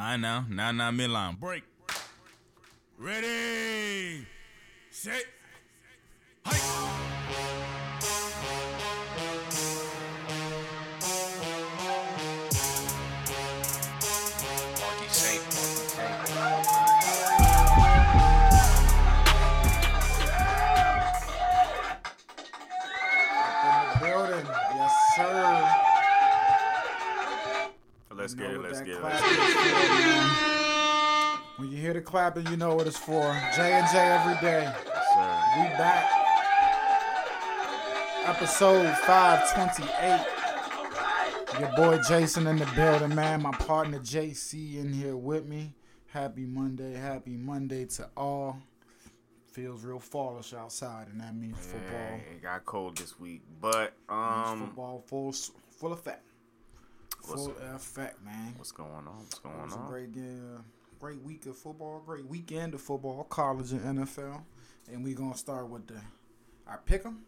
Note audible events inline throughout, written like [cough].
I know. Now, now, midline. Break. Ready. Set. Hike. Marky Saint. Up in the building. Yes, sir. Let's get it. Let's get it. Hear the clapping, you know what it's for. J and J every day. Yes. We back. Episode 528. Your boy Jason in the building, man. My partner JC in here with me. Happy Monday. Happy Monday to all. Feels real fallish outside, and that means Yeah, football. it got cold this week, but um, football full full effect. Full effect, man. what's going on? What's going on? great game, great week of football, great weekend of football, college and NFL, and we gonna start with the our pick 'em.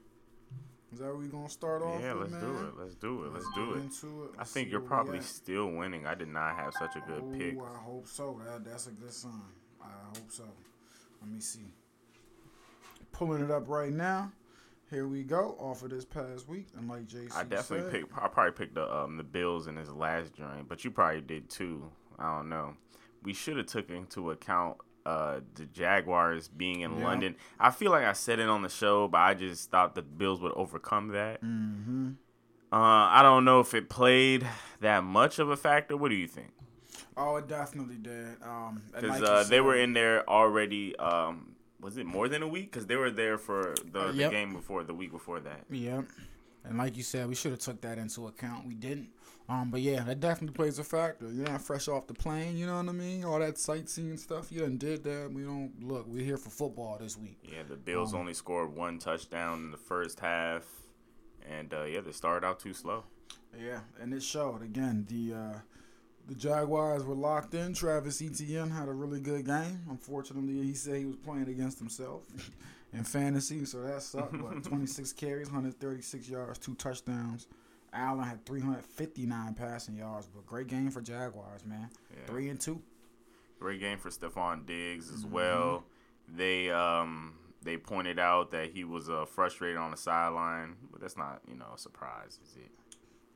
Is that where we gonna start off? Yeah, with, let's man? do it. Let's do it. Let's do it. Into it. I Let's think you're probably still winning. I did not have such a good pick. Ooh, I hope so. That, that's a good sign. I hope so. Let me see. Pulling it up right now. Here we go. Off of this past week, and like JC I definitely said, picked. I probably picked the um the Bills in his last joint, but you probably did too. I don't know. We should have took into account uh the Jaguars being in Yeah. London. I feel like I said it on the show, but I just thought the Bills would overcome that. Mm-hmm. Uh, I don't know if it played that much of a factor. What do you think? Oh, it definitely did. Um, Because like uh, they were in there already. Um, was it more than a week? Because they were there for the, the Yep. game before the week before that. Yep. And like you said, we should have took that into account. We didn't. Um, but yeah, that definitely plays a factor. You're not fresh off the plane, you know what I mean? All that sightseeing stuff, you done did that. We don't look. We're here for football this week. Yeah, the Bills Um, only scored one touchdown in the first half, and uh, yeah, they started out too slow. Yeah, and it showed again. The uh, the Jaguars were locked in. Travis Etienne had a really good game. Unfortunately, he said he was playing against himself [laughs] in fantasy, so that sucked. But [laughs] 26 carries, 136 yards, two touchdowns. Allen had 359 passing yards, but great game for Jaguars, man. Yeah. Three and two. Great game for Stefon Diggs as Mhm. well. They um they pointed out that he was uh, frustrated on the sideline, but that's not you know a surprise, is it?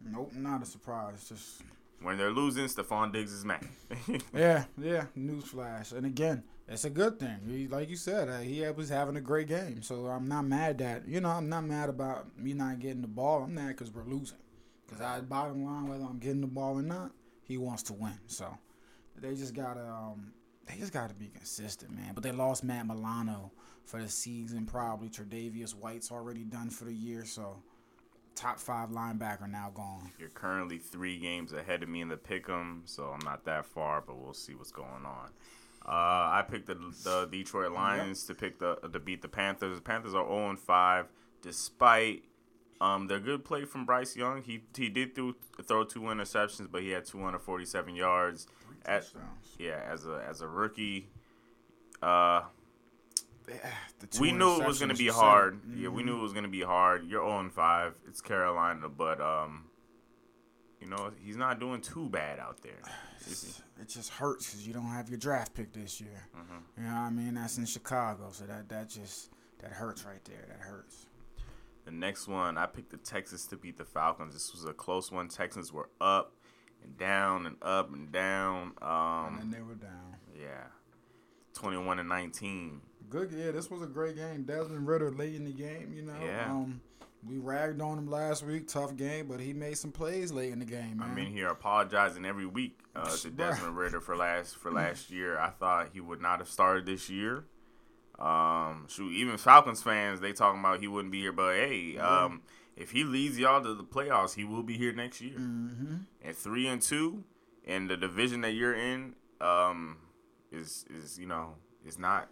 Nope, not a surprise. Just When they're losing, Stefon Diggs is mad. [laughs] yeah, yeah. Newsflash, and again, it's a good thing. He, like you said, uh, he was having a great game, so I'm not mad that you know I'm not mad about me not getting the ball. I'm mad because we're losing. Because I bottom line, whether I'm getting the ball or not, he wants to win. So they just gotta um, they just gotta be consistent, man. But they lost Matt Milano for the season. Probably Tre'Davious White's already done for the year, so top five linebacker now gone. You're currently three games ahead of me in the pick'em, so I'm not that far, but we'll see what's going on. Uh, I picked the, the Detroit Lions to pick the to beat the Panthers. The Panthers are 0 5, despite um, their good play from Bryce Young. He he did throw, throw two interceptions, but he had 247 yards. At, yeah, as a as a rookie, uh, The two we knew it was going to be hard. Yeah, we knew it was going to be hard. You're 0 5. It's Carolina, but um, you know he's not doing too bad out there. [sighs] It just hurts because you don't have your draft pick this year. Mhm. You know what I mean? That's in Chicago, so that that just that hurts right there. That hurts. The next one, I picked the Texans to beat the Falcons. This was a close one. Texans were up and down and up and down. and then Um, they were down. yeah, 21 and 19. Good, yeah. This was a great game. Desmond Ridder late in the game. You know. Yeah. Um, we ragged on him last week. Tough game, but he made some plays late in the game, man. I'm in here apologizing every week uh, to. [laughs] Desmond Ridder for last for last [laughs] year. I thought he would not have started this year. Um, shoot, even Falcons fans they talking about he wouldn't be here, but hey, um, if he leads y'all to the playoffs, he will be here next year. Mm-hmm. And three and two, and the division that you're in, um, is is you know is not.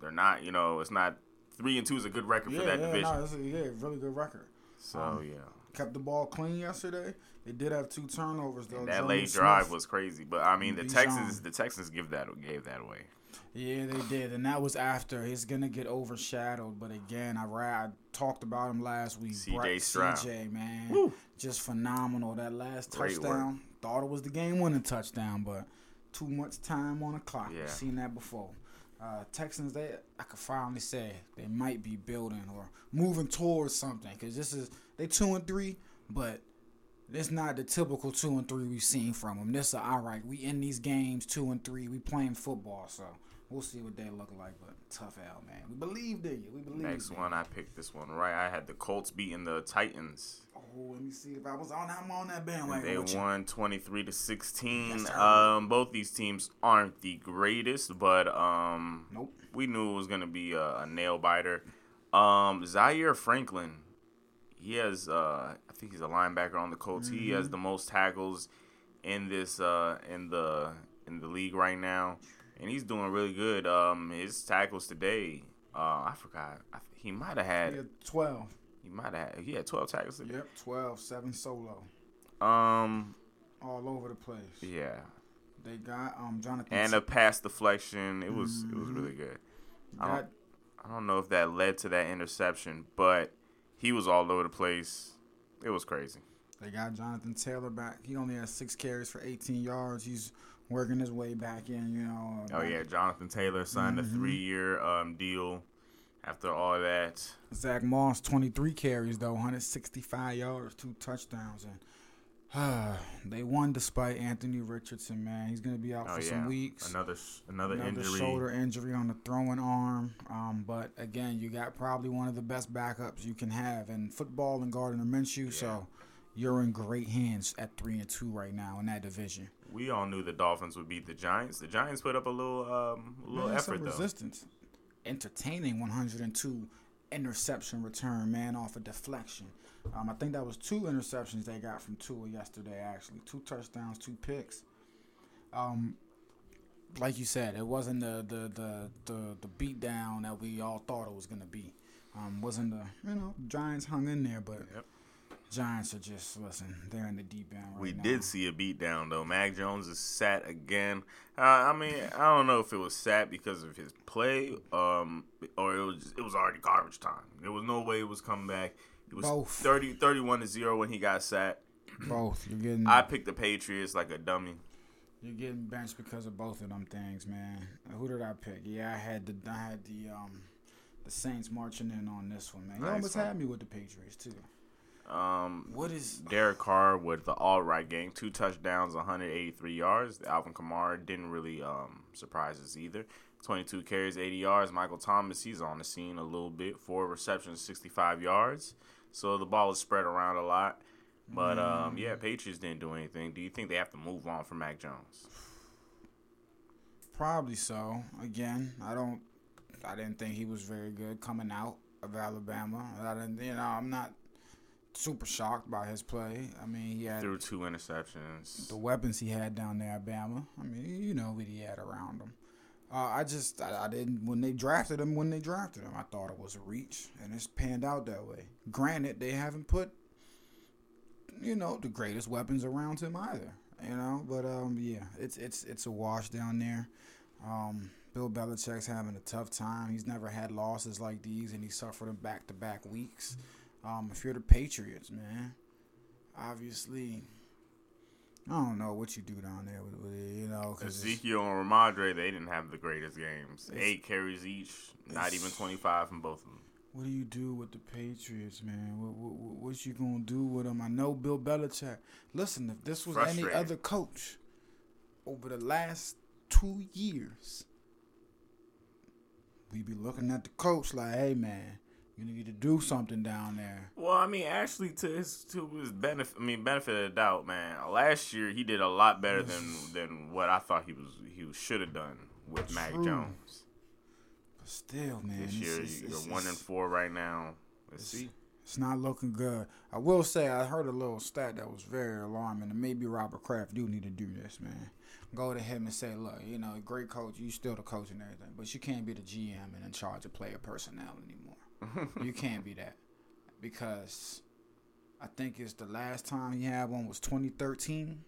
They're not, you know, it's not three and two is a good record Yeah, for that yeah, division. no, it's a, yeah, really good record. so um, yeah, Kept the ball clean yesterday. They did have two turnovers though. And that late Smith- drive was crazy. But I mean, the. Texans, the Texans give that gave that away. Yeah, they did, and that was after. He's gonna get overshadowed, but again, I, ra- I talked about him last week. CJ Bright Stroud. CJ, man, Woo. just phenomenal. That last Great work. touchdown, thought it was the game-winning touchdown, but too much time on the clock. Yeah. Seen that before. Uh, Texans, they I could finally say they might be building or moving towards something because this is they two and three, but it's not the typical two and three we've seen from them. This is all right. We in these games two and three. We playing football, so we'll see what they look like. But tough L, man. We believed in you. We believed. Next one, I picked this one right. I had the Colts beating the Titans. Oh, let me see if I was on. I'm on that And bandwagon. they won 23 to 16. Yes, um, both these teams aren't the greatest, but um, Nope. we knew it was going to be a, a nail biter. Um, Zaire Franklin, he has, uh, I think he's a linebacker on the Colts. He Mm-hmm. has the most tackles in this uh, in the in the league right now, and he's doing really good. Um, his tackles today, uh, I forgot. I, th- he might have had. Yeah, twelve. He might have. He had 12 tackles today. Yep, 12, 7 solo. Um, All over the place. yeah. They got um Jonathan. and a pass deflection. It was it Mm-hmm. was really good. I don't, I don't know if that led to that interception, but he was all over the place. It was crazy. they got Jonathan Taylor back. He only has six carries for 18 yards. He's working his way back in. You know. uh, Oh yeah, Jonathan Taylor signed a three year um, deal after all that. Zach Moss, 23 carries though, 165 yards, two touchdowns, and [sighs] they won despite Anthony Richardson. Man, he's gonna be out Oh for yeah, some weeks. another another, Another injury. shoulder injury on the throwing arm. Um, but again, you got probably one of the best backups you can have in football and Gardner Minshew. So you're in great hands at three and two right now in that division. We all knew the Dolphins would beat the Giants. The Giants put up a little um, a little Man, effort some though. resistance. Entertaining 102 interception return, man, off a deflection. Um, I think that was two interceptions they got from Tua yesterday. Actually, two touchdowns, two picks. Um, like you said, it wasn't the the the the, the beat down that we all thought it was gonna be. Um, wasn't the you know Giants hung in there, but Yep. Giants are just listen. They're in the deep end right We now. did see a beatdown though. Mac Jones is sat again. Uh, I mean, I don't know if it was sat because of his play, um, or it was it was already garbage time. There was no way it was coming back. It was Both. 30, 31 to zero when he got sat. both. You're getting I picked the Patriots like a dummy. You're getting benched because of both of them things, man. Who did I pick? Yeah, I had the I had the um the Saints marching in on this one, man. You Nice almost had me with the Patriots too. Um, What is Derek Carr with the all right game, two touchdowns, 183 yards. Alvin Kamara didn't really um, surprise us either. 22 carries, 80 yards. Michael Thomas, he's on the scene a little bit. Four receptions, 65 yards. So the ball is spread around a lot. But um, yeah, Patriots didn't do anything. Do you think they have to move on from Mac Jones? probably so? Again, I don't. I didn't think he was very good coming out of Alabama. I didn't. You know, I'm not super shocked by his play. I mean, he had Threw two interceptions. the weapons he had down there, at Alabama. I mean, you know what he had around him. Uh, I just, I, I didn't when they drafted him. When they drafted him, I thought it was a reach, and it's panned out that way. Granted, they haven't put, you know, the greatest weapons around him either. You know, but um, yeah, it's it's it's a wash down there. Um, Bill Belichick's having a tough time. He's never had losses like these, and he suffered them back to back weeks. Um, if you're the Patriots, man, obviously, I don't know what you do down there with, with it, you know, because Ezekiel and Rhamondre, they didn't have the greatest games. Eight carries each, not even 25 from both of them. what do you do with the Patriots, man? What, what, what- what you gonna do with them? I know Bill Belichick. Listen, if this was any other coach over the last two years, we'd be looking at the coach like, "Hey, man, you need to do something down there." Well, I mean, actually, to his to his benefit, I mean, benefit of the doubt, man. Last year, he did a lot better than than what I thought he was he should have done with Mac Jones. But still, man, This year, it's- you're it's- one and four right now. Let's see. It's not looking good. I will say I heard a little stat that was very alarming, and maybe Robert Kraft do need to do this, man. Go to him and say, look, you know, great coach, you still the coach and everything, but you can't be the GM and in charge of player personnel anymore. You can't be that because I think it's the last time he had one was 2013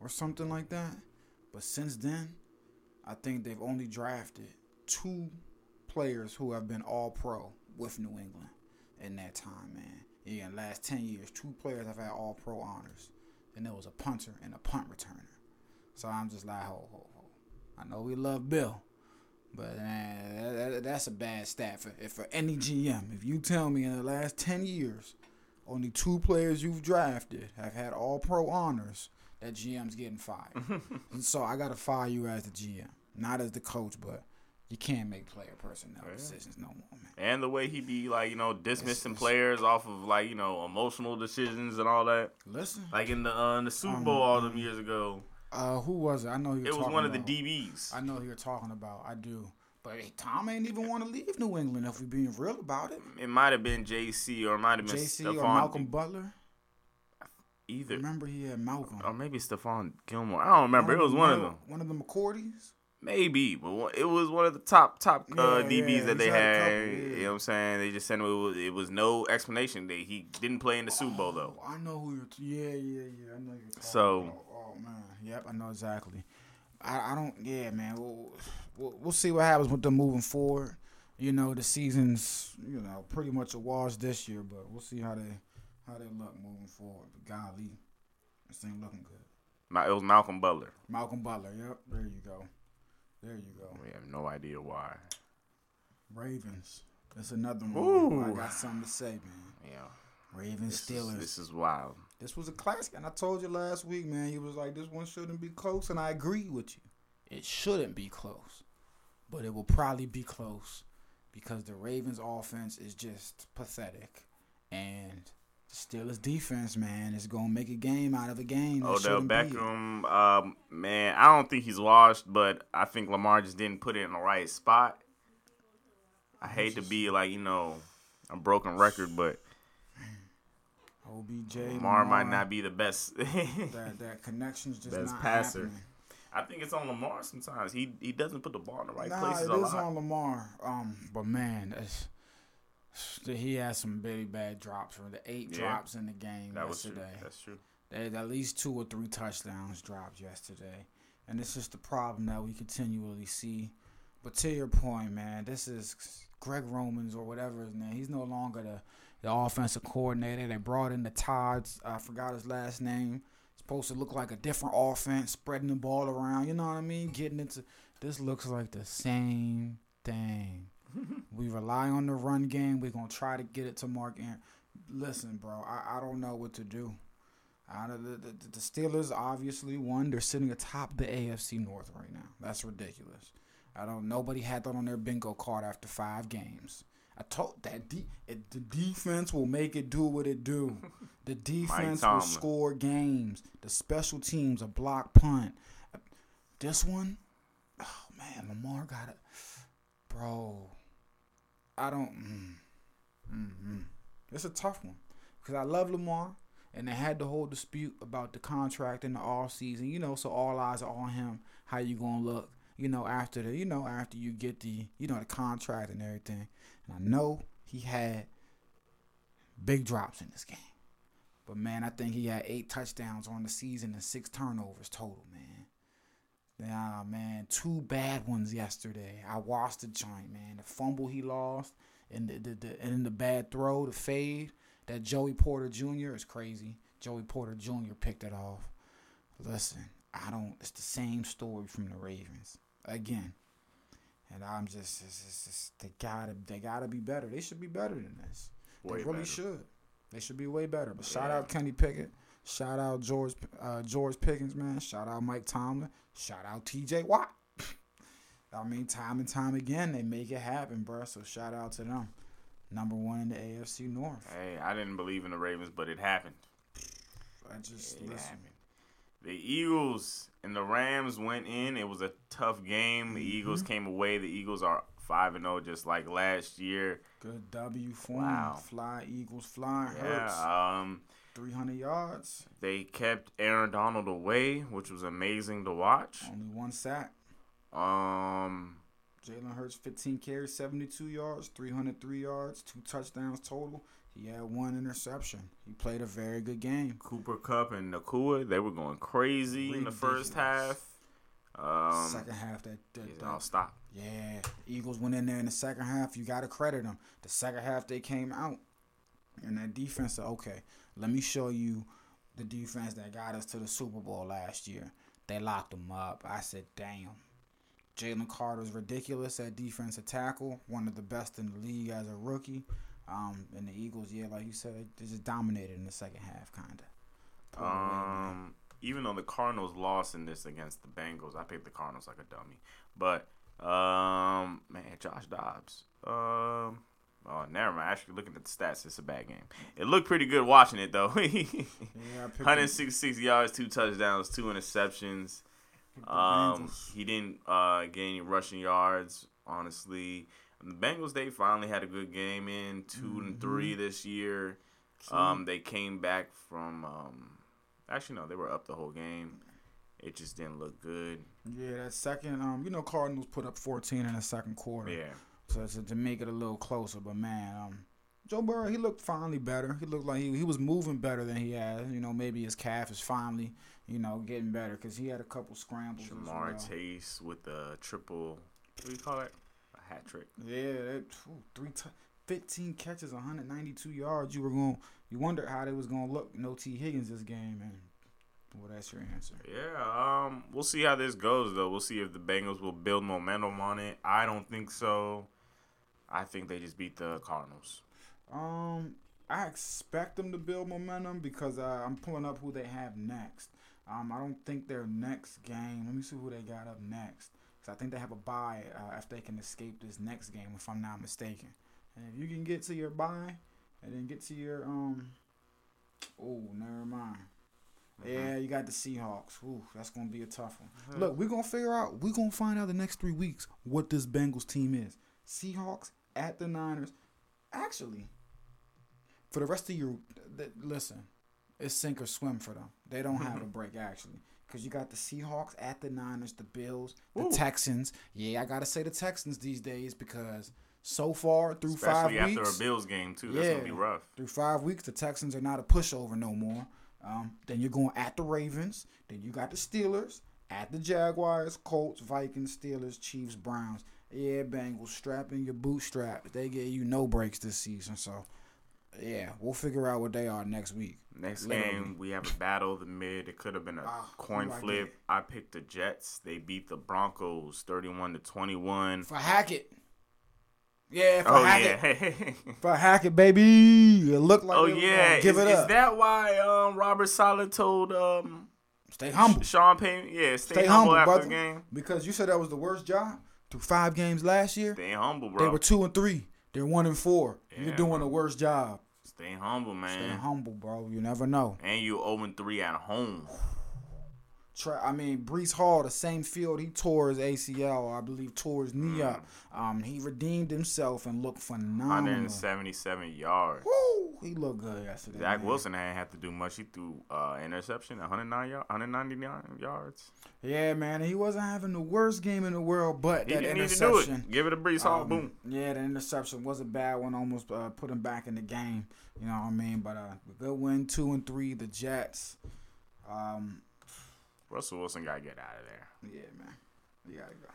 or something like that. But since then, I think they've only drafted two players who have been all pro with New England in that time, man. Yeah, in the last 10 years, two players have had all pro honors. And there was a punter and a punt returner. So I'm just like, ho, ho, ho. I know we love Bill, but man, that, that, that's a bad stat for for any GM. If you tell me in the last ten years, only two players you've drafted have had All Pro honors, that GM's getting fired. and [laughs] so I gotta fire you as the GM, not as the coach, but. You can't make player personnel decisions no more, man. And the way he be like, you know, dismissing players off of like, you know, emotional decisions and all that. Listen, Like in the uh, in the Super Um, Bowl all them years ago, uh, who was it? I know he was it was one of the DBs. I know who you're talking about. I do. But hey, Tom ain't even want to leave New England if we're being real about it. It might have been JC or it might have been JC Stephon or Malcolm Butler. either. Remember he had Malcolm. Or maybe Stephon Gilmore. I don't remember. It was one of them. One of the McCourties. Maybe, but it was one of the top top uh, Yeah, DBs yeah, that they had couple, yeah. You know what I'm saying? They just said it was, it was no explanation. They he didn't play in the Super Bowl though. Oh, I know who you're. T- yeah, yeah, yeah. I know you're talking So- about. Oh man. Yep, I know exactly. I, I don't. Yeah, man. We'll, we'll we'll see what happens with them moving forward. You know, the season's you know pretty much a wash this year, but we'll see how they how they look moving forward. But golly, this ain't looking good. Ma- It was Malcolm Butler. Malcolm Butler. Yep, there you go. There you go. We have no idea why. Ravens. That's another one. Ooh. I got something to say, man. Yeah, Ravens this is, Steelers. this is wild. This was a classic, and I told you last week, man. You was like, this one shouldn't be close, and I agree with you. It shouldn't be close, but it will probably be close because the Ravens' offense is just pathetic, and the Steelers' defense, man, is gonna make a game out of a game. Odell shouldn't be it. Beckham, um, man, I don't think he's washed, but I think Lamar just didn't put it in the right spot. I hate to be like you know a broken record, but OBJ, Lamar might not be the best. [laughs] That that connection's just Best not passer. happening. I think it's on Lamar sometimes. He he doesn't put the ball in the right nah, places it is on Lamar. Um, but man, it's, he had some very bad drops. from the eight Yeah. drops in the game that was true. yesterday. That's true. They had at least two or three touchdowns dropped yesterday, and it's just the problem that we continually see. But to your point, man, this is Greg Romans or whatever his name. He's no longer the the offensive coordinator. They brought in the Todd's. I forgot his last name. Supposed to look like a different offense, spreading the ball around. You know what I mean? Getting into this looks like the same thing. We rely on the run game. We're gonna try to get it to Mark Aaron. Listen, bro, I, I don't know what to do. Of the, the, the Steelers, obviously, won. they're sitting atop the AFC North right now. That's ridiculous. I don't. Nobody had that on their bingo card after five games. I told that de- it, the defense will make it do what it do. [laughs] The defense will score games. The special teams, a block punt. This one, oh man, Lamar got it, bro. I don't. Mm, mm, mm. It's a tough one because I love Lamar, and they had the whole dispute about the contract in the off season. You know, so all eyes are on him. How you gonna look? You know, after the you know after you get the you know the contract and everything. And I know he had big drops in this game, but man, I think he had eight touchdowns on the season and six turnovers total. Man. Yeah, man, two bad ones yesterday. I watched the joint, man. The fumble he lost, and the, the, the and the bad throw, the fade. That Joey Porter Jr. is crazy. Joey Porter Jr. picked it off. Listen, I don't. It's the same story from the Ravens again, and I'm just, it's, it's, it's, they gotta, they gotta be better. They should be better than this. Way they really better. should. They should be way better. But shout out Kenny Pickett. Shout out George uh, George Pickens, man. Shout out Mike Tomlin. Shout out T.J. Watt. [laughs] I mean, time and time again, they make it happen, bro. So shout out to them. Number one in the AFC North. Hey, I didn't believe in the Ravens, but it happened. I just It listen. happened. The Eagles and the Rams went in. It was a tough game. The Mm-hmm. Eagles came away. The Eagles are five and zero, just like last year. Good W for 'em. Wow. Fly Eagles fly. Hurts. Um, 300 yards. they kept Aaron Donald away, which was amazing to watch. Only one sack. Um, Jalen Hurts 15 carries, 72 yards, 303 yards, two touchdowns total. He had one interception. He played a very good game. Cooper Kupp and Nacua, they were going crazy in the first half. Um, second half, that, that, that- all stopped. yeah, Eagles went in there in the second half. You got to credit them. The second half, they came out, and that defense said, "Okay, let me show you the defense that got us to the Super Bowl last year." They locked them up. I said, damn. Jalen Carter's ridiculous at defensive tackle, one of the best in the league as a rookie. Um, and the Eagles, yeah, like you said, they just dominated in the second half, kind of. Um, even though the Cardinals lost in this against the Bengals, I picked the Cardinals like a dummy. But um, man, Josh Dobbs. Um, oh, never mind. Actually, looking at the stats, it's a bad game. It looked pretty good watching it though. [laughs] yeah, I picked 166 yards, two touchdowns, two interceptions. Um, he didn't uh, gain any rushing yards. Honestly, the Bengals they finally had a good game in 2 Mm-hmm. and three this year. Um, they came back from. Um, actually, no, they were up the whole game. It just didn't look good. Yeah, that second, um, you know, Cardinals put up 14 in the second quarter. Yeah, So, so to make it a little closer, but man, um, Joe Burrow he looked finally better. He looked like he he was moving better than he had. You know, maybe his calf is finally you know getting better because he had a couple scrambles. as Ja'Marr well. Chase with the triple. What do you call it? A hat trick. Yeah, that, ooh, three t- 15 catches, 192 yards. You were going, you wondered how they was gonna look. No Tee Higgins this game, and well, that's your answer. Yeah, um, we'll see how this goes though. We'll see if the Bengals will build momentum on it. I don't think so. I think they just beat the Cardinals. Um, I expect them to build momentum because uh, I'm pulling up who they have next. Um, I don't think their next game. Let me see who they got up next. Cause I think they have a bye uh, if they can escape this next game, if I'm not mistaken. And if you can get to your bye and then get to your um, oh, never mind. Yeah, you got the Seahawks. Ooh, that's gonna be a tough one. Look, we're gonna figure out. We're gonna find out the next three weeks what this Bengals team is. Seahawks at the Niners. Actually, for the rest of your th- listen, it's sink or swim for them. They don't have a [laughs] break actually, because you got the Seahawks at the Niners, the Bills, the Ooh. Texans. Yeah, I gotta say the Texans these days because so far through Especially five after weeks, a Bills game too. That's gonna be rough. through five weeks, the Texans are not a pushover no more. Um, then you're going at the Ravens. Then you got the Steelers, at the Jaguars, Colts, Vikings, Steelers, Chiefs, Browns. Yeah, Bengals, strap in your bootstraps. They gave you no breaks this season. So, yeah, we'll figure out what they are next week. Next Literally. game, we have a battle of the mid. It could have been a Ah, coin I flip. get? I picked the Jets. They beat the Broncos, thirty-one to twenty-one. For Hackett. Yeah, for Oh Hackett. yeah. [laughs] For Hackett, baby. It looked like oh yeah. give is, it is up. that why um Robert Saleh told um Stay humble. Sean Payne? Yeah, stay, Stay humble, humble, after brother. the game. Because you said that was the worst job through five games last year. Stay humble, They were two and three. They're one and four. You're doing bro. the worst job. Stay humble, man. Stay humble, bro. You never know. And you 0 3 at home. I mean, Breece Hall, the same field he tore his ACL, I believe, tore his knee up. Um, he redeemed himself and looked phenomenal. 177 yards. Woo! He looked good yesterday. Zach man. Wilson didn't have to do much. He threw uh, interception, 109 yard, 199 yards. Yeah, man. He wasn't having the worst game in the world, but He that didn't need to do interception. it. Give it a Breece Hall. um, Boom. Yeah, the interception was a bad one. Almost uh, put him back in the game. You know what I mean? But uh, a good win, two and three. The Jets. Um, Russell Wilson got to get out of there. yeah, man. We gotta go.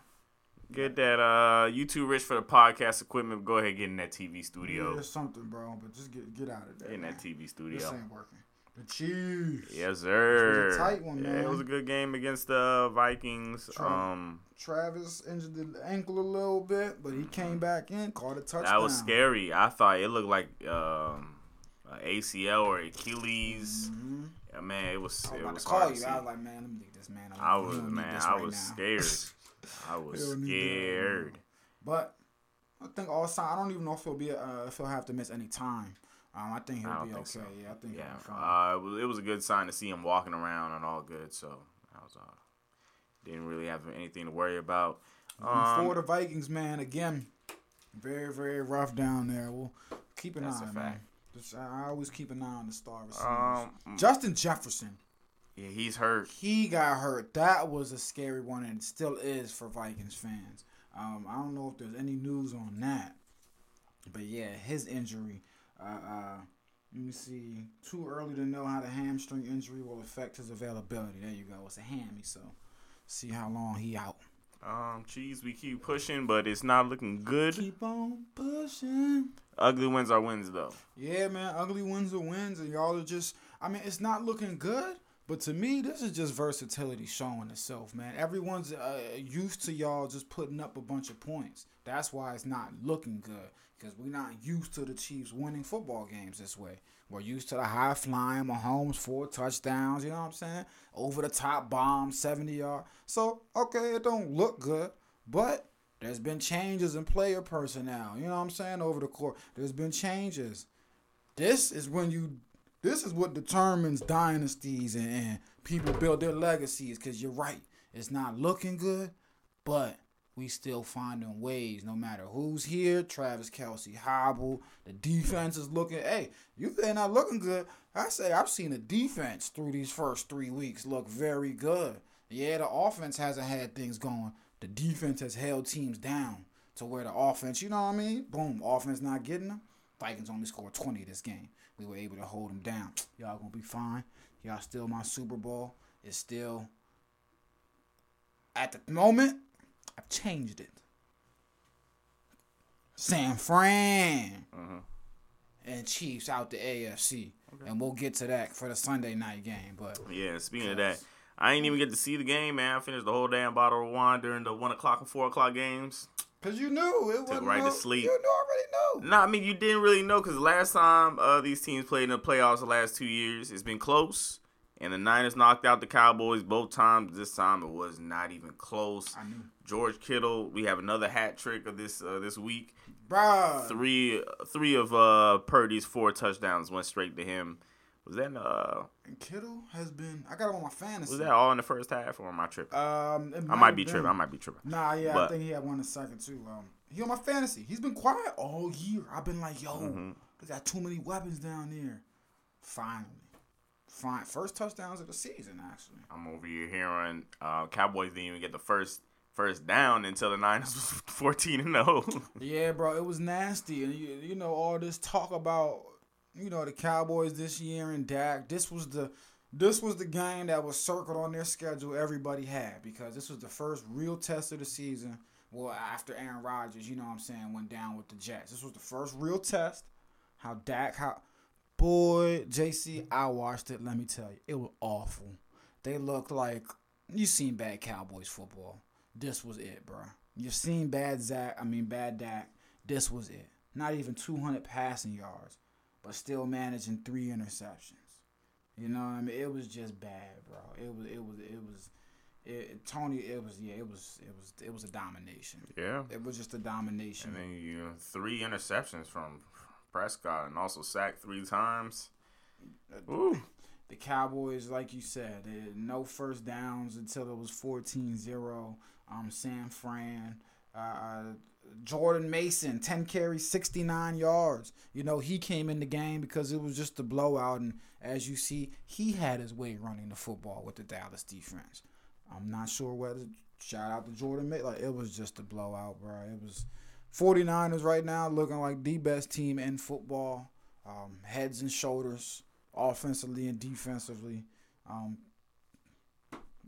Get that. Uh, you too rich for the podcast equipment. Go ahead, get in that TV Yeah, studio. there's something, bro. But just get get out of there. Get in man. that TV This studio. ain't working. The Chiefs. Yes, sir. This was a tight one, Yeah, man. it was a good game against the Vikings. True. Um, Travis injured the ankle a little bit, but he came back in, caught a touchdown. that was scary. I thought it looked like um, a ACL or Achilles. Mhm. Yeah, man, it was. I was It was to call you. to. I was like, man, let me this man. I was man, I right was scared. [laughs] I was He don't need that right scared. But I think all sign. I don't even know if he'll be. Uh, if he'll have to miss any time. Um, I think he'll I be think okay. so. Yeah, I think Yeah, he'll be fine. uh, it was, it was a good sign to see him walking around and all good. So I was uh, didn't really have anything to worry about. Um, for the Vikings, man, again, very very rough down there. We'll keep an eye, on fact. Just, I always keep an eye on the star receivers. um, Justin Jefferson. yeah, he's hurt. he got hurt. That was a scary one, and still is for Vikings fans. Um, I don't know if there's any news on that, but yeah, his injury. Uh, uh, let me see. Too early to know how the hamstring injury will affect his availability. There you go. It's a hammy, so see how long he out. Um, cheese, we keep pushing, but it's not looking good. Keep on pushing. Ugly wins are wins though. Yeah, man. Ugly wins are wins, and y'all are just. I mean, it's not looking good, But to me, this is just versatility showing itself, man. Everyone's uh, used to y'all just putting up a bunch of points. That's why it's not looking good because we're not used to the Chiefs winning football games this way. We're used to the high flying Mahomes, four touchdowns, you know what I'm saying? Over the top bomb, 70 yard. So, okay, it don't look good, but there's been changes in player personnel, you know what I'm saying, over the court. There's been changes. This is when you this is what determines dynasties and, and people build their legacies. Cause you're right, it's not looking good, but we still finding ways. No matter who's here, Travis Kelce, Hobble, the defense is looking. Hey, you they're not looking good. I say I've seen the defense through these first three weeks look very good. Yeah, the offense hasn't had things going. The defense has held teams down to where the offense, you know what I mean? Boom, offense not getting them. Vikings only scored 20 this game we were able to hold them down. [tsk] Y'all gonna be fine. Y'all still my Super Bowl. It's still at the moment. I've changed it. San Fran Uh-huh. and Chiefs out the AFC, and we'll get to that for the Sunday night game. But Yeah, speaking of that, I ain't even get to see the game, man. I finished the whole damn bottle of wine during the one o'clock and four o'clock games. cause you knew it was right to sleep. You knew already knew. No, I mean you didn't really know because last time uh, these teams played in the playoffs the last two years, it's been close. And the Niners knocked out the Cowboys both times. This time it was not even close. I knew, George Kittle, we have another hat trick of this uh, this week. bruh. Three three of uh, Purdy's four touchdowns went straight to him. Was that uh And Kittle has been. I got him on my fantasy. was that all in the first half or am I tripping? Um, I might be been. tripping. I might be tripping. Nah, yeah, I think he had one in a second too. Um, he on my fantasy. He's been quiet all year. I've been like, yo, Mm-hmm. they got too many weapons down there. Finally, fine. First touchdowns of the season, actually. I'm over here hearing uh, Cowboys didn't even get the first first down until the Niners was [laughs] 14 and oh. 0. Yeah, bro, it was nasty, and you, you know all this talk about you know the Cowboys this year and Dak. This was the this was the game that was circled on their schedule. Everybody had because this was the first real test of the season. Well, after Aaron Rodgers, you know what I'm saying, went down with the Jets. This was the first real test. How Dak, how boy JC, I watched it. Let me tell you, it was awful. They looked like you seen bad Cowboys football. This was it, bro. You've seen bad Zach. I mean bad Dak. This was it. Not even 200 passing yards, but still managing three interceptions. You know what I mean? It was just bad, bro. It was. It was. It was. It, Tony. It was. Yeah. It was. It was. It was a domination. yeah. It was just a domination. And then you know, three interceptions from Prescott and also sacked three times. Ooh. the Cowboys, like you said, no first downs until it was 14-0. Um, San Fran, uh, Jordan Mason, 10 carries, 69 yards. You know, he came in the game because it was just a blowout. And as you see, he had his way running the football with the Dallas defense. I'm not sure whether, shout out to Jordan Mason. Like, it was just a blowout, bro. It was 49ers right now looking like the best team in football. Um, heads and shoulders, offensively and defensively. Um,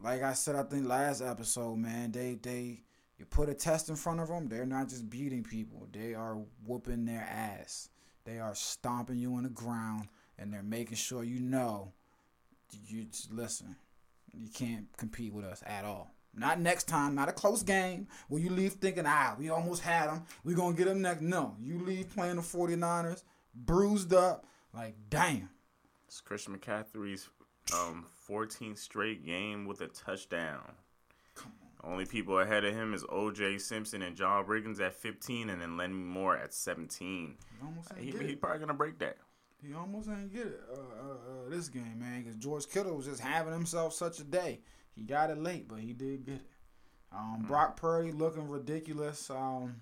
like I said, I think last episode, man, they they you put a test in front of them. They're not just beating people; they are whooping their ass. They are stomping you on the ground, and they're making sure you know. You just listen. You can't compete with us at all. Not next time. Not a close game where you leave thinking, ah, we almost had them. we going to get them next. No. You leave playing the 49ers, bruised up. Like, damn. It's Christian McCaffrey's um 14th straight game with a touchdown. Come on. Only people ahead of him is O.J. Simpson and John Riggins at 15, and then Lenny Moore at 17. He almost ain't He, get he it. probably gonna break that. He almost ain't get it uh, uh, uh, this game, man. Because George Kittle was just having himself such a day. He got it late, but he did get it. Um, Brock Purdy looking ridiculous. Um,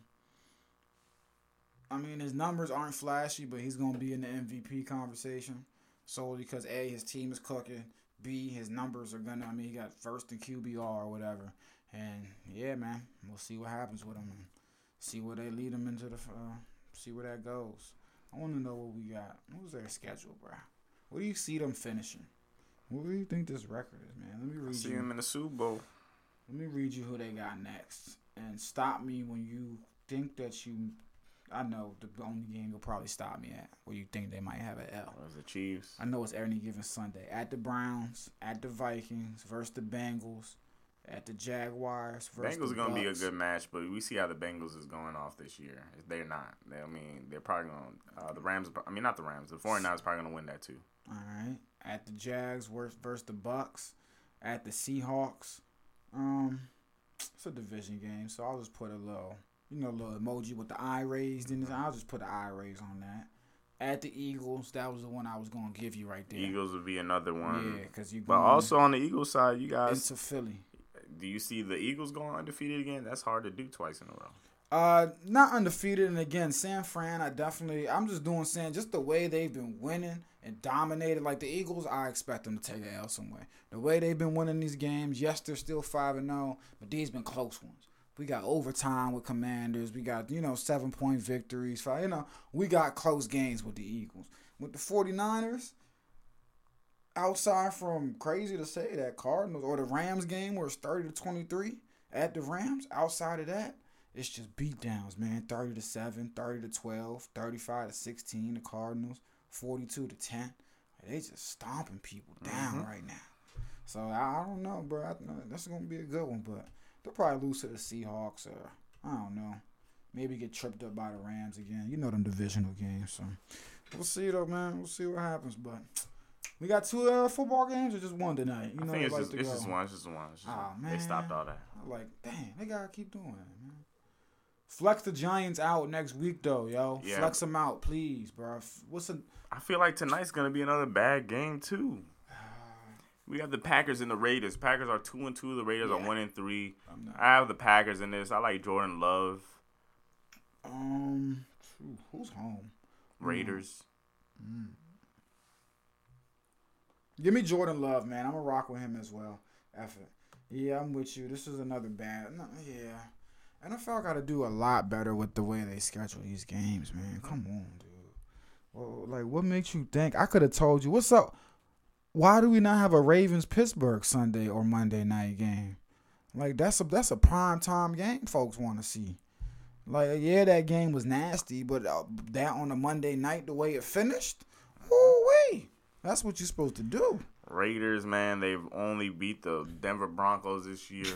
I mean, his numbers aren't flashy, but he's gonna be in the MVP conversation solely because a his team is cooking. B his numbers are gonna. I mean, he got first in QBR or whatever. And yeah, man, we'll see what happens with him. See where they lead him into the. Uh, see where that goes. I want to know what we got. What was their schedule, bro? What do you see them finishing? What do you think this record is, man? Let me read I See you. him in the Super Bowl. Let me read you who they got next, and stop me when you think that you I know the only game you'll probably stop me at where you think they might have an L. Was the Chiefs? I know it's any given Sunday. At the Browns, at the Vikings, versus the Bengals, at the Jaguars. Versus Bengals are gonna be a good match, but we see how the Bengals is going off this year. They're not. They, I mean, they're probably going. to Uh, the Rams. I mean, not the Rams. The 49ers probably gonna win that too. All right. At the Jags versus versus the Bucs. At the Seahawks. Um, it's a division game, so I'll just put a little, you know, little emoji with the eye raised in it. I'll just put the eye raised on that. At the Eagles, that was the one I was gonna give you right there. Eagles would be another one. Yeah, because you. But also on the Eagles side, you guys, into Philly. Do you see the Eagles going undefeated again? That's hard to do twice in a row. Uh, not undefeated, and again, San Fran. I definitely, I'm just doing San, just the way they've been winning and dominated. Like the Eagles, I expect them to take an L somewhere. The way they've been winning these games, yes, they're still five and zero, but these been close ones. We got overtime with Commanders. We got you know seven point victories. Five, you know, we got close games with the Eagles. With the 49ers, outside from crazy to say that Cardinals or the Rams game where it's 30 to 23 at the Rams, outside of that, it's just beat downs, man. 30 to 7, 30 to 12, 35 to 16, the Cardinals, 42 to 10. They just stomping people down mm-hmm. right now. So I, I don't know, bro. I, that's gonna be a good one, but they'll probably lose to the Seahawks or I don't know. Maybe get tripped up by the Rams again. You know them divisional games, so we'll see though, man. We'll see what happens. But we got two uh, football games or just one tonight. You I know, think they it's just it's just one. It's just one. It's just Aw, one. They stopped all that. I'm like, damn, they gotta keep doing it, man. Flex the Giants out next week though, yo. Yeah. Flex them out, please, bro. What's a I feel like tonight's gonna be another bad game too. [sighs] We have the Packers and the Raiders. Packers are two and two. The Raiders are one and three. I have the Packers in this. I like Jordan Love. Um, who's home? Raiders. Give me Jordan Love, man. I'm gonna rock with him as well. It. Yeah, I'm with you. This is another bad. No, yeah, NFL got to do a lot better with the way they schedule these games, man. Come on, dude. Well, like, what makes you think? I could have told you. What's up? Why do we not have a Ravens Pittsburgh Sunday or Monday night game? Like that's a that's a prime time game folks want to see. Like yeah, that game was nasty, but uh, that on a Monday night, the way it finished, woo wee. That's what you're supposed to do. Raiders, man, they've only beat the Denver Broncos this year. [laughs]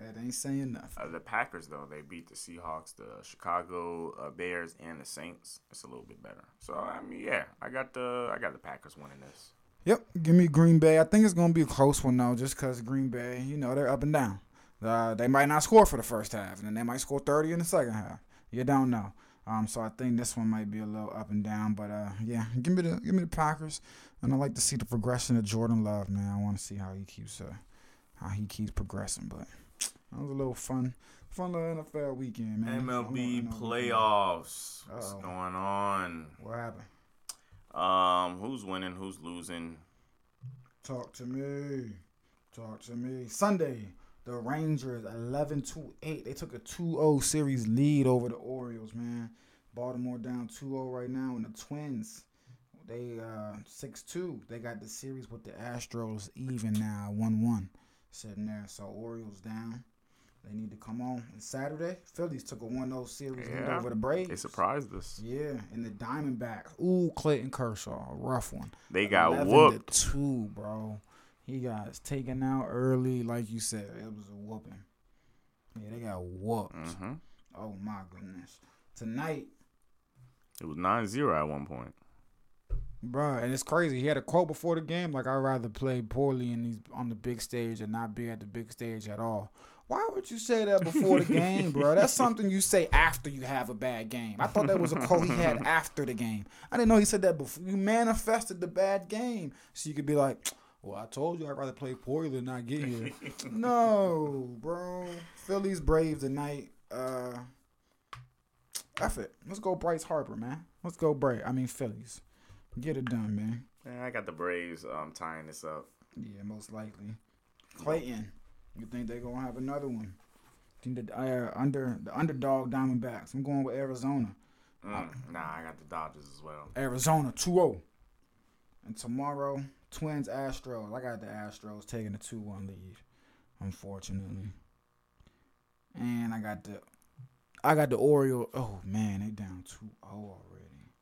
That ain't saying nothing. uh, the Packers, though, they beat the Seahawks, the Chicago uh, Bears, and the Saints. It's a little bit better. So I mean, yeah, I got the I got the Packers winning this. Yep, give me Green Bay. I think it's gonna be a close one though, just because Green Bay, you know, they're up and down. Uh, they might not score for the first half, and then they might score thirty in the second half. You don't know. Um, so I think this one might be a little up and down, but uh, yeah, give me the give me the Packers, and I like to see the progression of Jordan Love, man. I want to see how he keeps uh, how he keeps progressing. But that was a little fun, fun little NFL weekend, man. MLB Fun little NFL playoffs. What's Uh-oh. going on? What happened? Um, who's winning? Who's losing? Talk to me. Talk to me. Sunday, the Rangers 11 to 8. They took a 2-0 series lead over the Orioles, man. Baltimore down 2-0 right now and the Twins they uh 6-2. They got the series with the Astros even now 1-1 sitting there. So Orioles down. They need to come on. And Saturday, Phillies took a 1-0 series lead Yeah. over the Braves. They surprised us. Yeah, and the Diamondbacks. Ooh, Clayton Kershaw, a rough one. They got 11 whooped. 2, bro. He got taken out early, like you said. It was a whooping. Yeah, they got whooped. hmm Oh my goodness. Tonight, It was 9-0 at one point. bro, and it's crazy. He had a quote before the game like, "I'd rather play poorly in these on the big stage and not be at the big stage at all." Why would you say that before the game, bro? That's [laughs] something you say after you have a bad game. I thought that was a quote he had after the game. I didn't know he said that before. You manifested the bad game, so you could be like, "Well, I told you I'd rather play poorly than not get here." [laughs] no, bro. Phillies Braves tonight. Uh, F it. Let's go Bryce Harper, man. Let's go Bray. I mean Phillies. Get it done, man. Yeah, I got the Braves um, tying this up. Yeah, most likely. Clayton. You think they're gonna have another one? Think the uh, under the underdog Diamondbacks. I'm going with Arizona. Mm, nah, I got the Dodgers as well. Arizona 2-0. And tomorrow, Twins Astros. I got the Astros taking a 2-1 lead, unfortunately. And I got the I got the Orioles. Oh man, they down 2-0 already.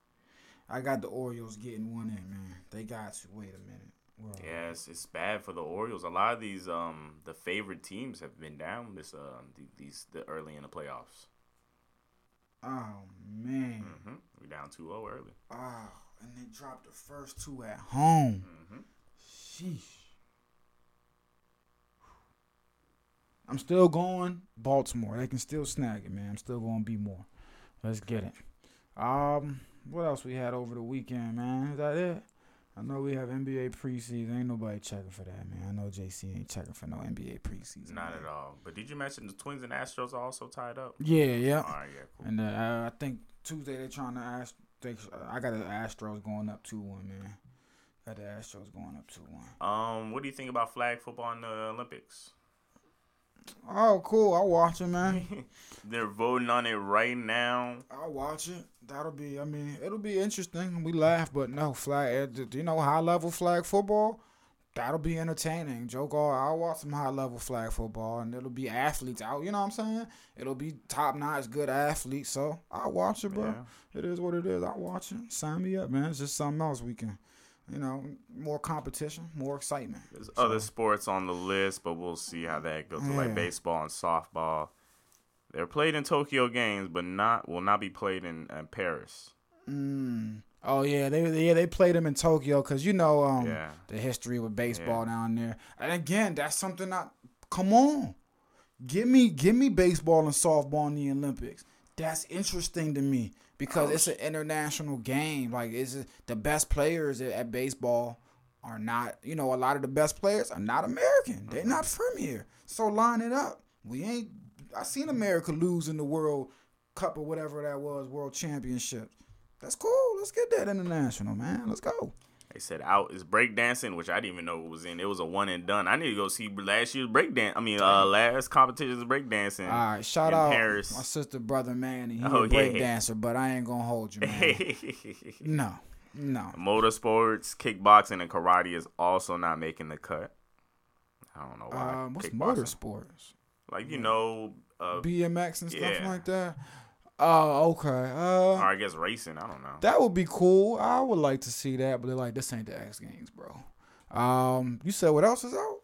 I got the Orioles getting one in, man. They got to. Wait a minute. Are Yeah, it's, it's bad for the Orioles. A lot of these um the favorite teams have been down this uh th- these the early in the playoffs. Oh man. hmm We down 2-0 early. Oh, and they dropped the first two at home. hmm Sheesh. I'm still going Baltimore. They can still snag it, man. I'm still going to be more. Let's get it. Um, what else we had over the weekend, man? Is that it? I know we have NBA preseason. Ain't nobody checking for that, man. I know JC ain't checking for no NBA preseason. Not man. at all. But did you mention the Twins and Astros are also tied up? Yeah, yeah. All right, yeah, cool. And uh, I think Tuesday they're trying to ask. They, I got the Astros going up two one, man. Got the Astros going up two one. Um, what do you think about flag football in the Olympics? Oh, cool. I'll watch it, man. [laughs] They're voting on it right now. I'll watch it. That'll be. I mean, it'll be interesting. We laugh, but no flag. uh, You know, high level flag football. That'll be entertaining. Joe all. I'll watch some high level flag football, and it'll be athletes out. You know what I'm saying? It'll be top notch, good athletes. So I'll watch it, bro. Yeah. It is what it is. I'll watch it. Sign me up, man. It's just something else we can. You know, more competition, more excitement. There's other sports on the list, but we'll see how that goes. Yeah. Like baseball and softball, they're played in Tokyo games, but not will not be played in, in Paris. Mm. Oh yeah, they yeah they played them in Tokyo because you know um Yeah. the history with baseball down there. And again, that's something I come on, give me give me baseball and softball in the Olympics. That's interesting to me because it's an international game. Like it's the best players at, at baseball are not you know a lot of the best players are not American. They're not from here. So line it up. We ain't. I seen America lose in the World Cup or whatever that was, World Championship. That's cool. Let's get that international, man. Let's go. They said out is breakdancing, which I didn't even know it was in. It was a one and done. I need to go see last year's breakdance. I mean, uh, last competition's breakdancing. All right, shout out Paris. my sister, brother, Manny. He Oh, a yeah. break dancer, but I ain't gonna hold you, man. [laughs] no, no. Motorsports, kickboxing, and karate is also not making the cut. I don't know why. Um, what's motorsports? Like you know, uh, BMX and stuff yeah. like that. Oh, okay. or Uh, I guess racing. I don't know. that would be cool. I would like to see that, but they're like, this ain't the X Games, bro. Um, you said what else is out?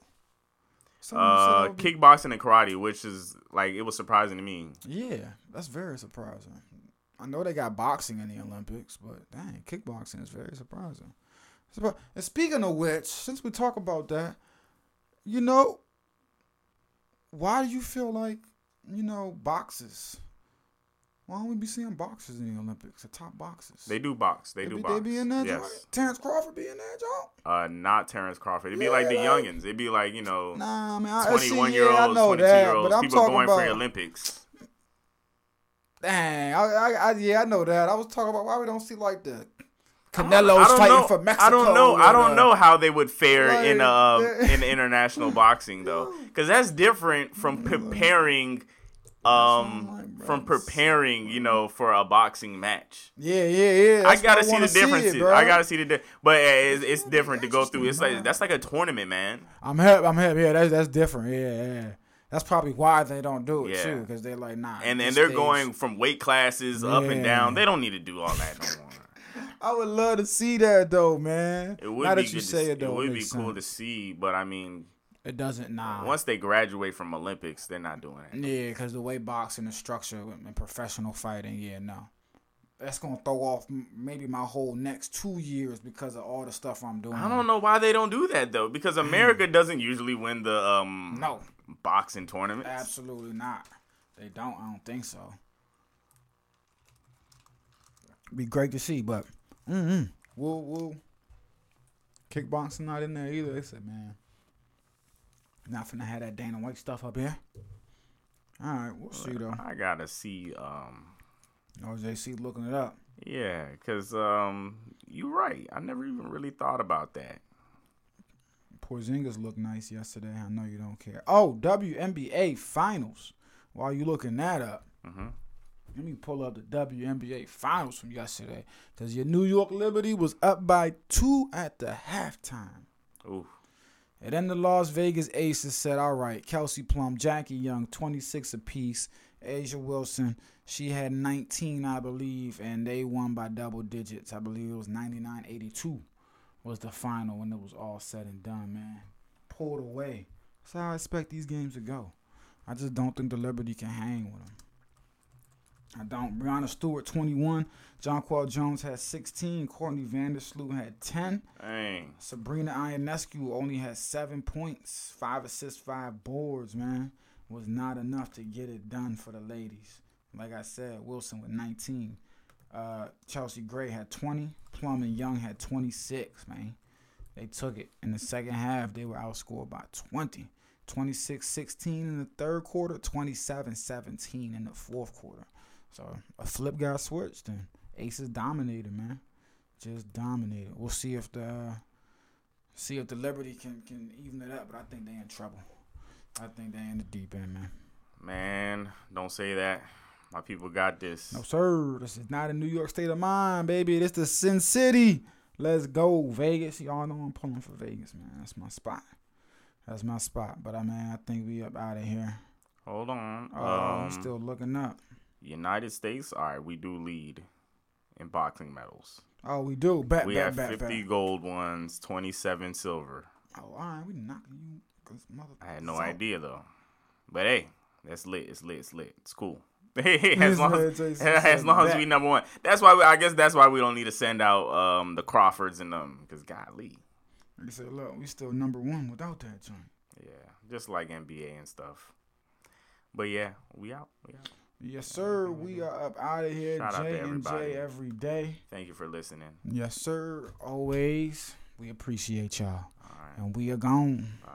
Something Uh, be- kickboxing and karate, which is like it was surprising to me. Yeah, that's very surprising. I know they got boxing in the Olympics, but dang, kickboxing is very surprising. Surpri- And speaking of which, since we talk about that, you know, why do you feel like, you know, boxes? Why don't we be seeing boxers in the Olympics? The top boxers. They do box. They, They do be, box. they be in that yes. joint. Terrence Crawford be in that joint. Uh, not Terrence Crawford. It'd be Yeah, like the like- youngins. It'd be like you know, Nah, I mean, twenty-one year olds, twenty-two that, year olds. but I'm People talking going about, for the Olympics. Dang, I, I, I, yeah, I know that. I was talking about why we don't see like the Canelo's fighting know. for Mexico. I don't know. I don't know how they would fare in like, uh [laughs] in international boxing though, because that's different from preparing, um, like, from preparing. You know, for a boxing match. Yeah, yeah, yeah. I gotta see the differences. it. I gotta see the, di- but uh, it's, it's different to go through. It's like that's like a tournament, man. I'm happy. I'm happy. Yeah, that's that's different. Yeah, yeah. That's probably why they don't do it Yeah. too, because they're like, nah. And and they're stage- going from weight classes up and down. They don't need to do all that no more. [laughs] I would love to see that though, man. It would now be that you say to, it though, it would be cool sense. to see, but I mean, It doesn't. Nah. once they graduate from Olympics, they're not doing it. Yeah, because the way boxing is structured and professional fighting, yeah, no. That's gonna throw off maybe my whole next two years because of all the stuff I'm doing. I don't know why they don't do that though, because America doesn't usually win the um No, boxing tournaments. absolutely not. They don't. I don't think so. Be great to see, but mm-hmm. we'll we'll kickboxing not in there either. They said, man, not finna have that Dana White stuff up here. All right, we'll see though. I gotta see. Um, OJC looking it up. yeah, because um, you're right. I never even really thought about that. Porzingis looked nice yesterday. I know you don't care. Oh, WNBA finals. While you looking that up, hmm let me pull up the WNBA finals from yesterday because your New York Liberty was up by two at the halftime, Ooh, And then the Las Vegas Aces said, all right, Kelsey Plum, Jackie Young, 26 apiece. A'ja Wilson, she had 19, I believe, and they won by double digits. I believe it was 99 82 was the final when it was all said and done, man. Pulled away. That's how I expect these games to go. I just don't think the Liberty can hang with them. I don't. Breanna Stewart, 21. Jonquel Jones had 16. Courtney Vandersloot had 10. Dang. Sabrina Ionescu only had seven points, five assists, five boards, man. Was not enough to get it done for the ladies. Like I said, Wilson with 19. Uh, Chelsea Gray had 20. Plum and Young had 26, man. They took it. In the second half, they were outscored by 20. 26 16 in the third quarter, 27 17 in the fourth quarter. So a flip got switched, and Aces dominated, man. Just dominated. We'll see if the uh, see if the Liberty can can even it up, but I think they in trouble. I think they in the deep end, man. Man, don't say that. My people got this. No sir, this is not a New York state of mind, baby. This the Sin City. Let's go Vegas. Y'all know I'm pulling for Vegas, man. That's my spot. That's my spot. But I mean, I think we up out of here. Hold on. Oh, um, we still looking up. United States. All right, we do lead in boxing medals. Oh, we do. Bet, we bet, have bet, 50 bet. gold ones, 27 silver. Oh, all right. We knocking you. I had no so- idea though. But hey, that's lit. It's lit. It's lit. It's cool. [laughs] as long as, [laughs] as long as we number one. That's why we, I guess that's why we don't need to send out um the Crawfords and them because golly, I said, look, we still number one without that joint. yeah, just like NBA and stuff. But yeah, we out. We out. Yes, sir. We are up out of here. Shout J and. J every day. Thank you for listening. Yes, sir. Always. We appreciate y'all. All right. And we are gone. All